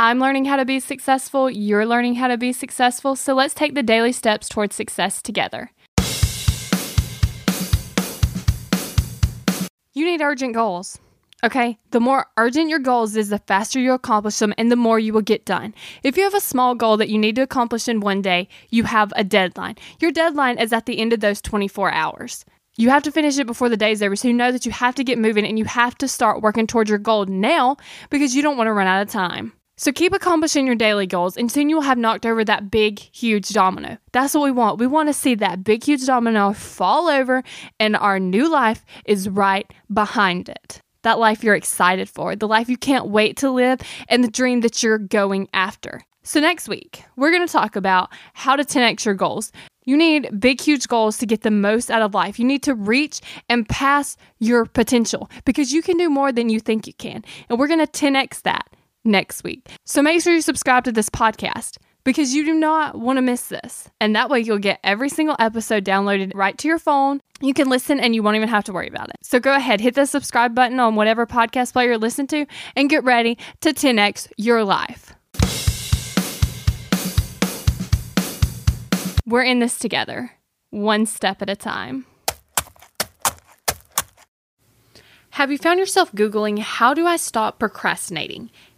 I'm learning how to be successful, you're learning how to be successful, so let's take the daily steps towards success together. You need urgent goals. Okay, the more urgent your goals is, the faster you accomplish them and the more you will get done. If you have a small goal that you need to accomplish in one day, you have a deadline. Your deadline is at the end of those 24 hours. You have to finish it before the day's over, so you know that you have to get moving and you have to start working towards your goal now because you don't want to run out of time. So keep accomplishing your daily goals and soon you'll have knocked over that big, huge domino. That's what we want. We want to see that big, huge domino fall over and our new life is right behind it. That life you're excited for, the life you can't wait to live, and the dream that you're going after. So, next week, we're going to talk about how to 10x your goals. You need big, huge goals to get the most out of life. You need to reach and pass your potential because you can do more than you think you can. And we're going to 10x that next week. So make sure you subscribe to this podcast because you do not want to miss this. And that way you'll get every single episode downloaded right to your phone. You can listen and you won't even have to worry about it. So go ahead, hit the subscribe button on whatever podcast player you're listening to and get ready to 10x your life. We're in this together, one step at a time. Have you found yourself Googling, How do I stop procrastinating?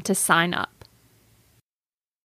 to sign up.